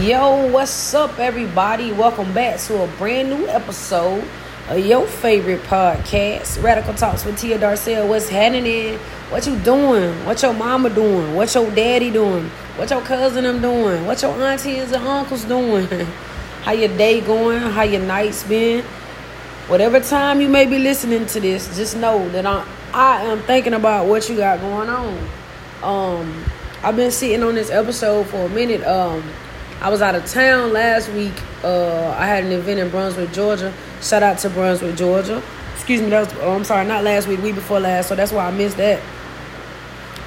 Yo, what's up, everybody? Welcome back to a brand new episode of your favorite podcast, Radical Talks with Tia Darcel. What's happening? What you doing? What your mama doing? What your daddy doing? What your cousin them doing? What your aunties and uncles doing? How your day going? How your nights been? Whatever time you may be listening to this, just know that I I am thinking about what you got going on. Um, I've been sitting on this episode for a minute. Um, I was out of town last week. Uh, I had an event in Brunswick, Georgia. Shout out to Brunswick, Georgia. Excuse me, that was, oh, I'm sorry, not last week, week before last. So that's why I missed that.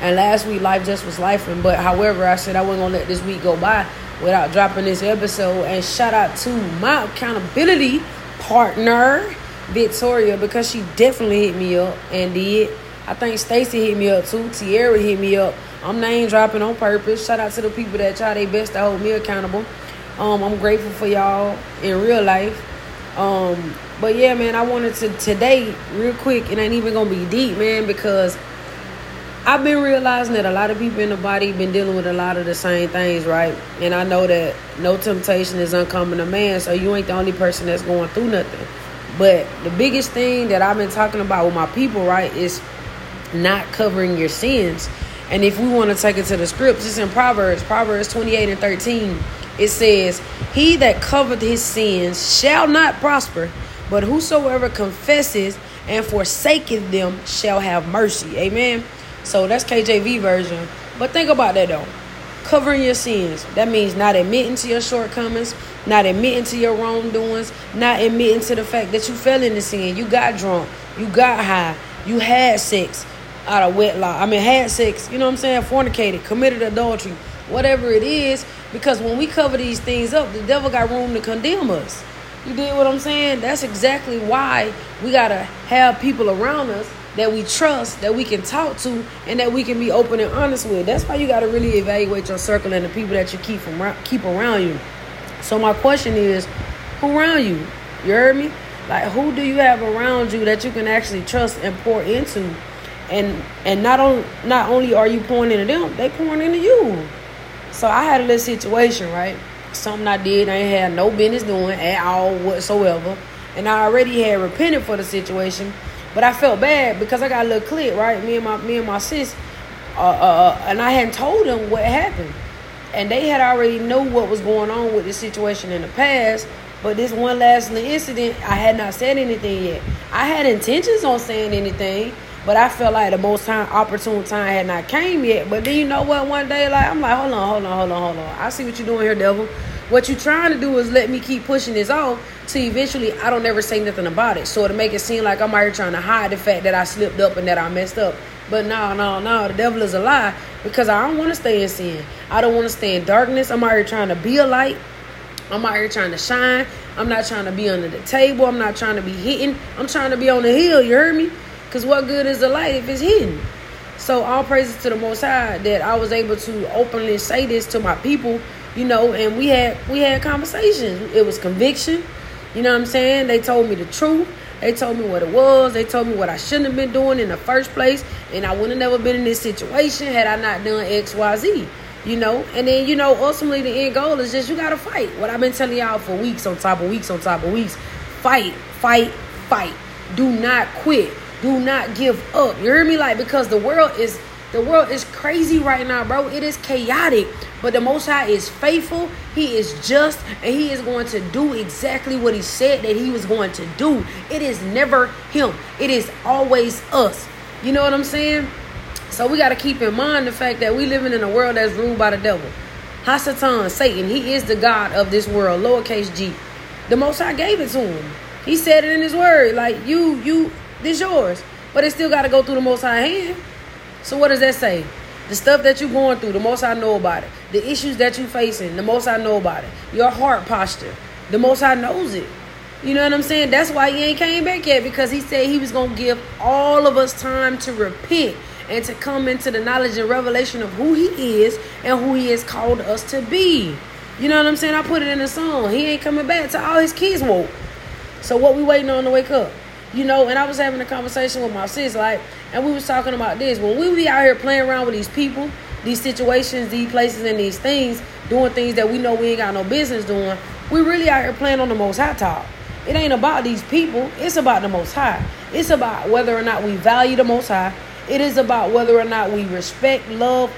And last week, life just was lifing. But however, I said I wasn't gonna let this week go by without dropping this episode. And shout out to my accountability partner, Victoria, because she definitely hit me up and did. I think Stacy hit me up too. Tierra hit me up. I'm name dropping on purpose. Shout out to the people that try their best to hold me accountable. Um, I'm grateful for y'all in real life. Um, but yeah, man, I wanted to today, real quick, it ain't even gonna be deep, man, because I've been realizing that a lot of people in the body been dealing with a lot of the same things, right? And I know that no temptation is uncommon to man, so you ain't the only person that's going through nothing. But the biggest thing that I've been talking about with my people, right, is not covering your sins. And if we want to take it to the scripts, it's in Proverbs, Proverbs 28 and 13. It says, He that covereth his sins shall not prosper, but whosoever confesses and forsaketh them shall have mercy. Amen. So that's KJV version. But think about that though. Covering your sins. That means not admitting to your shortcomings, not admitting to your wrongdoings, not admitting to the fact that you fell into sin. You got drunk, you got high, you had sex, out of wedlock. I mean, had sex, you know what I'm saying? Fornicated, committed adultery, whatever it is. Because when we cover these things up, the devil got room to condemn us. You did what I'm saying? That's exactly why we got to have people around us that we trust, that we can talk to, and that we can be open and honest with. That's why you got to really evaluate your circle and the people that you keep from keep around you. So my question is, who around you? You heard me? Like who do you have around you that you can actually trust and pour into? And and not on not only are you pouring into them, they pouring into you. So I had a little situation, right? Something I did I ain't had no business doing at all whatsoever, and I already had repented for the situation, but I felt bad because I got a little clip, right? Me and my me and my sis, uh, uh, uh, and I hadn't told them what happened, and they had already know what was going on with the situation in the past. But this one last incident, I had not said anything yet. I had intentions on saying anything, but I felt like the most time opportune time had not came yet. But then you know what? One day, like I'm like, hold on, hold on, hold on, hold on. I see what you're doing here, devil. What you're trying to do is let me keep pushing this off till eventually I don't ever say nothing about it. So to make it seem like I'm out here trying to hide the fact that I slipped up and that I messed up. But no, no, no, the devil is a lie because I don't want to stay in sin. I don't want to stay in darkness. I'm out here trying to be a light. I'm out here trying to shine. I'm not trying to be under the table. I'm not trying to be hitting. I'm trying to be on the hill. You heard me? Because what good is the light if it's hidden? So all praises to the Most High that I was able to openly say this to my people, you know, and we had we had conversations. It was conviction, you know what I'm saying? They told me the truth. They told me what it was. They told me what I shouldn't have been doing in the first place, and I would have never been in this situation had I not done X, Y, Z. You know, and then you know, ultimately the end goal is just you gotta fight. What I've been telling y'all for weeks on top of weeks on top of weeks, fight, fight, fight. Do not quit do not give up. You hear me? Like because the world is the world is crazy right now, bro. It is chaotic. But the Most High is faithful. He is just, and He is going to do exactly what He said that He was going to do. It is never Him. It is always us. You know what I'm saying? So we got to keep in mind the fact that we living in a world that's ruled by the devil. Hasatan, Satan, he is the God of this world, lowercase g. The Most High gave it to him. He said it in his word. Like you, you this yours. But it still got to go through the Most High hand. So what does that say? The stuff that you're going through, the Most High know about it. The issues that you're facing, the Most High know about it. Your heart posture, the Most High knows it. You know what I'm saying? That's why he ain't came back yet because he said he was going to give all of us time to repent and to come into the knowledge and revelation of who he is and who he has called us to be. You know what I'm saying? I put it in the song. He ain't coming back till all his kids woke. So what we waiting on to wake up? You know, and I was having a conversation with my sis, like, and we was talking about this. When we be out here playing around with these people, these situations, these places, and these things, doing things that we know we ain't got no business doing, we really out here playing on the most high top. It ain't about these people. It's about the most high. It's about whether or not we value the most high. It is about whether or not we respect, love,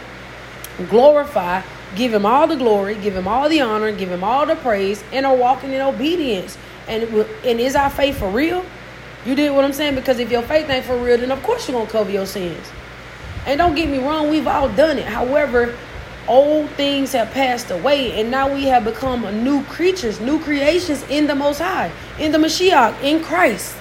glorify, give him all the glory, give him all the honor, give him all the praise, and are walking in obedience. And and is our faith for real? You did what I'm saying? Because if your faith ain't for real, then of course you're gonna cover your sins. And don't get me wrong, we've all done it. However, old things have passed away, and now we have become new creatures, new creations in the Most High, in the Mashiach, in Christ.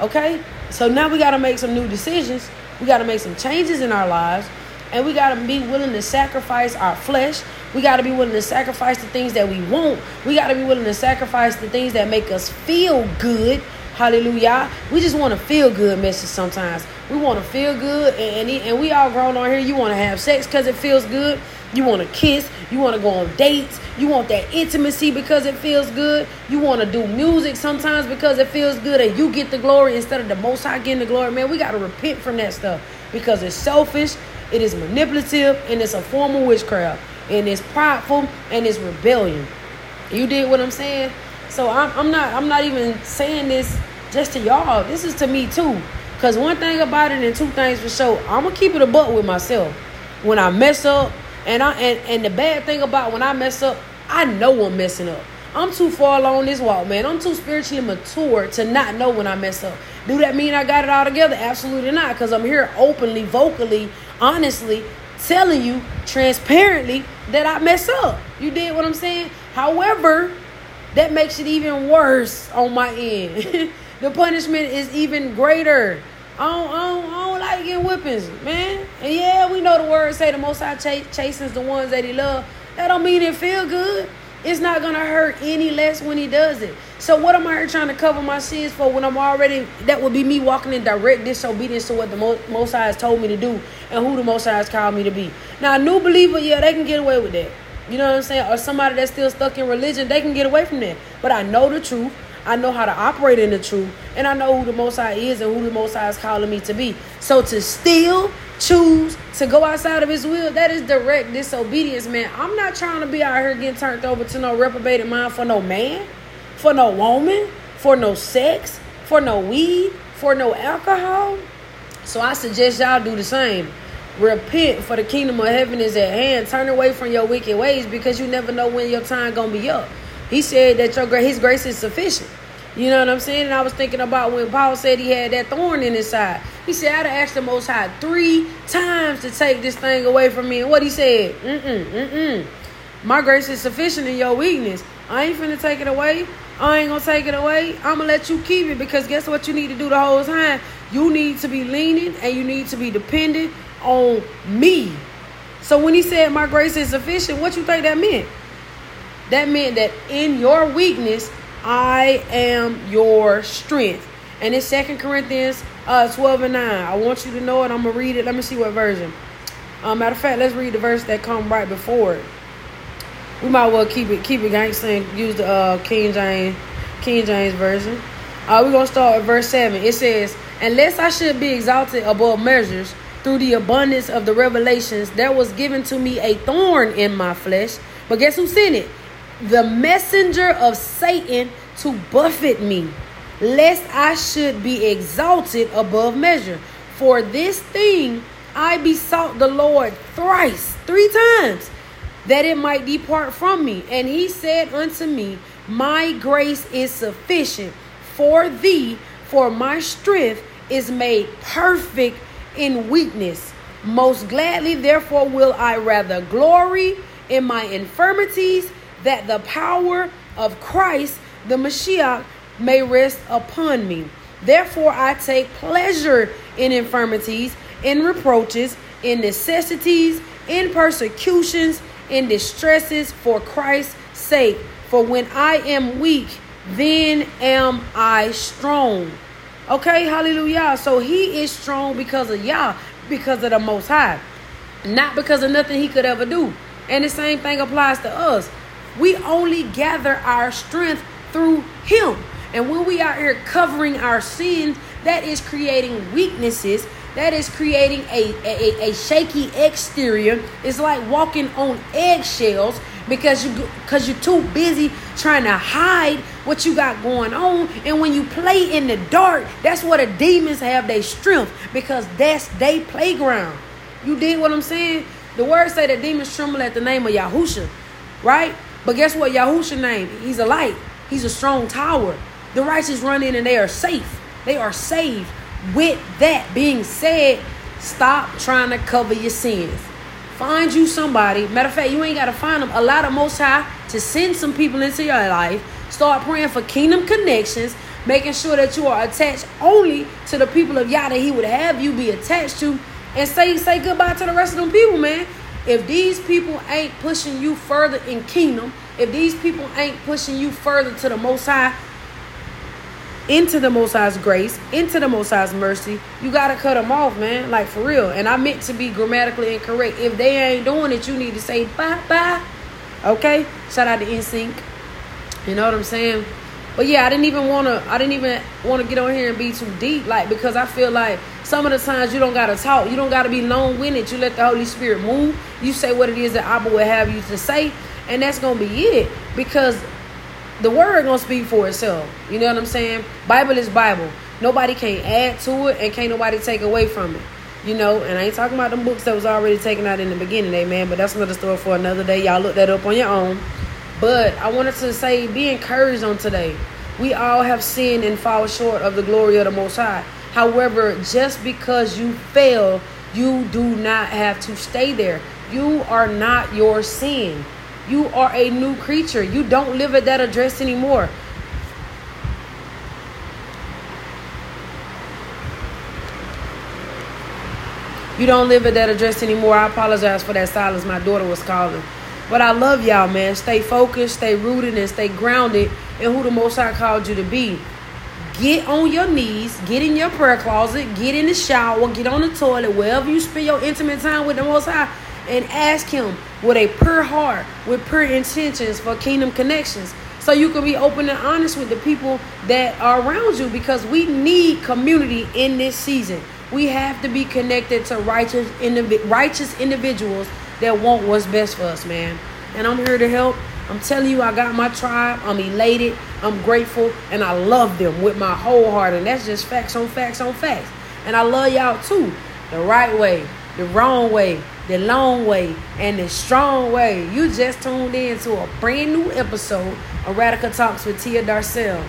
Okay? So now we got to make some new decisions. We got to make some changes in our lives, and we got to be willing to sacrifice our flesh. We got to be willing to sacrifice the things that we want. We got to be willing to sacrifice the things that make us feel good. Hallelujah. We just want to feel good message sometimes. We want to feel good, and, and, we all grown on here. You want to have sex because it feels good. You want to kiss. You want to go on dates. You want that intimacy because it feels good. You want to do music sometimes because it feels good and you get the glory instead of the most high getting the glory. Man, we got to repent from that stuff because it's selfish, it is manipulative, and it's a form of witchcraft. And it's prideful and it's rebellion. You did what I'm saying? So I'm, I'm not I'm not even saying this just to y'all. This is to me too. Cause one thing about it and two things for sure, I'm gonna keep it a butt with myself. When I mess up, and I and, and the bad thing about when I mess up, I know I'm messing up. I'm too far along this walk, man. I'm too spiritually mature to not know when I mess up. Do that mean I got it all together? Absolutely not. Because I'm here openly, vocally, honestly telling you transparently that I mess up. You did what I'm saying? However, that makes it even worse on my end. the punishment is even greater. I don't, I don't, I don't like getting whippings, man. And yeah, we know the words say the Most High ch- chastens the ones that He love. That don't mean it feel good. It's not gonna hurt any less when He does it. So what am I here trying to cover my sins for when I'm already? That would be me walking in direct disobedience to what the Most, Most High has told me to do and who the Most High has called me to be. Now, a new believer, yeah, they can get away with that. You know what I'm saying? Or somebody that's still stuck in religion, they can get away from that. But I know the truth. I know how to operate in the truth, and I know who the Most High is and who the Most High is calling me to be. So to still choose to go outside of His will, that is direct disobedience, man. I'm not trying to be out here getting turned over to no reprobated mind for no man, for no woman, for no sex, for no weed, for no alcohol. So I suggest y'all do the same. Repent, for the kingdom of heaven is at hand. Turn away from your wicked ways because you never know when your time gonna be up. He said that your his grace is sufficient. You know what I'm saying? And I was thinking about when Paul said he had that thorn in his side. He said, I'd have asked the Most High three times to take this thing away from me. And what he said, mm-mm, mm-mm. My grace is sufficient in your weakness. I ain't finna take it away. I ain't gonna take it away. I'm gonna let you keep it because guess what you need to do the whole time? You need to be leaning and you need to be dependent on me. So when he said my grace is sufficient, what you think that meant? That meant that in your weakness, I am your strength. And it's Second Corinthians uh, 12 and 9. I want you to know it. I'm going to read it. Let me see what version. Um, matter of fact, let's read the verse that come right before it. We might well keep it keep it gangster and use the uh, King James King James version. Uh, we're gonna start at verse seven. It says, "Unless I should be exalted above measures through the abundance of the revelations, there was given to me a thorn in my flesh. But guess who sent it? the messenger of Satan to buffet me, lest I should be exalted above measure. For this thing I besought the Lord thrice, three times, that it might depart from me. And he said unto me, My grace is sufficient for thee, for my strength is made perfect in weakness. Most gladly, therefore, will I rather glory in my infirmities that the power of Christ, the Mashiach, may rest upon me. Therefore, I take pleasure in infirmities, in reproaches, in necessities, in persecutions, in distresses for Christ's sake. For when I am weak, then am I strong. Okay, hallelujah. So he is strong because of Yah, because of the Most High, not because of nothing he could ever do. And the same thing applies to us. We only gather our strength through Him. And when we are here covering our sins, that is creating weaknesses. That is creating a, a, a shaky exterior. It's like walking on eggshells because you because you're too busy trying to hide what you got going on. And when you play in the dark, that's where the demons have their strength because that's their playground. You did what I'm saying? The word say that demons tremble at the name of Yahusha, right? But guess what? Yahusha name? He's a light. He's a strong tower. The righteous run in and they are safe. They are saved. With that being said, stop trying to cover your sins. Find you somebody. Matter of fact, you ain't got to find them. Allow the Most High to send some people into your life. Start praying for kingdom connections, making sure that you are attached only to the people of Yah that He would have you be attached to, and say say goodbye to the rest of them people, man. If these people ain't pushing you further in kingdom, if these people ain't pushing you further to the Most High, into the Most High's grace, into the Most High's mercy, you gotta cut them off, man. Like for real. And I meant to be grammatically incorrect. If they ain't doing it, you need to say bye bye. Okay. Shout out to NSYNC. You know what I'm saying? But yeah, I didn't even wanna. I didn't even want to get on here and be too deep, like because I feel like some of the times you don't gotta talk. You don't gotta be long winded. You let the Holy Spirit move. You say what it is that Abba will have you to say, and that's gonna be it. Because the word gonna speak for itself. You know what I'm saying? Bible is Bible. Nobody can add to it and can't nobody take away from it. You know, and I ain't talking about the books that was already taken out in the beginning, amen. But that's another story for another day. Y'all look that up on your own. But I wanted to say, be encouraged on today. We all have sinned and fall short of the glory of the Most High. However, just because you fail, you do not have to stay there. You are not your sin. You are a new creature. You don't live at that address anymore. You don't live at that address anymore. I apologize for that silence. My daughter was calling. But I love y'all, man. Stay focused, stay rooted, and stay grounded in who the Most High called you to be. Get on your knees, get in your prayer closet, get in the shower, get on the toilet, wherever you spend your intimate time with the Most High and ask Him with a pure heart, with pure intentions for kingdom connections. So you can be open and honest with the people that are around you because we need community in this season. We have to be connected to righteous, righteous individuals that want what's best for us, man. And I'm here to help. I'm telling you, I got my tribe. I'm elated. I'm grateful. And I love them with my whole heart. And that's just facts on facts on facts. And I love y'all too. The right way, the wrong way, the long way, and the strong way. You just tuned in to a brand new episode of Radical Talks with Tia Darcel.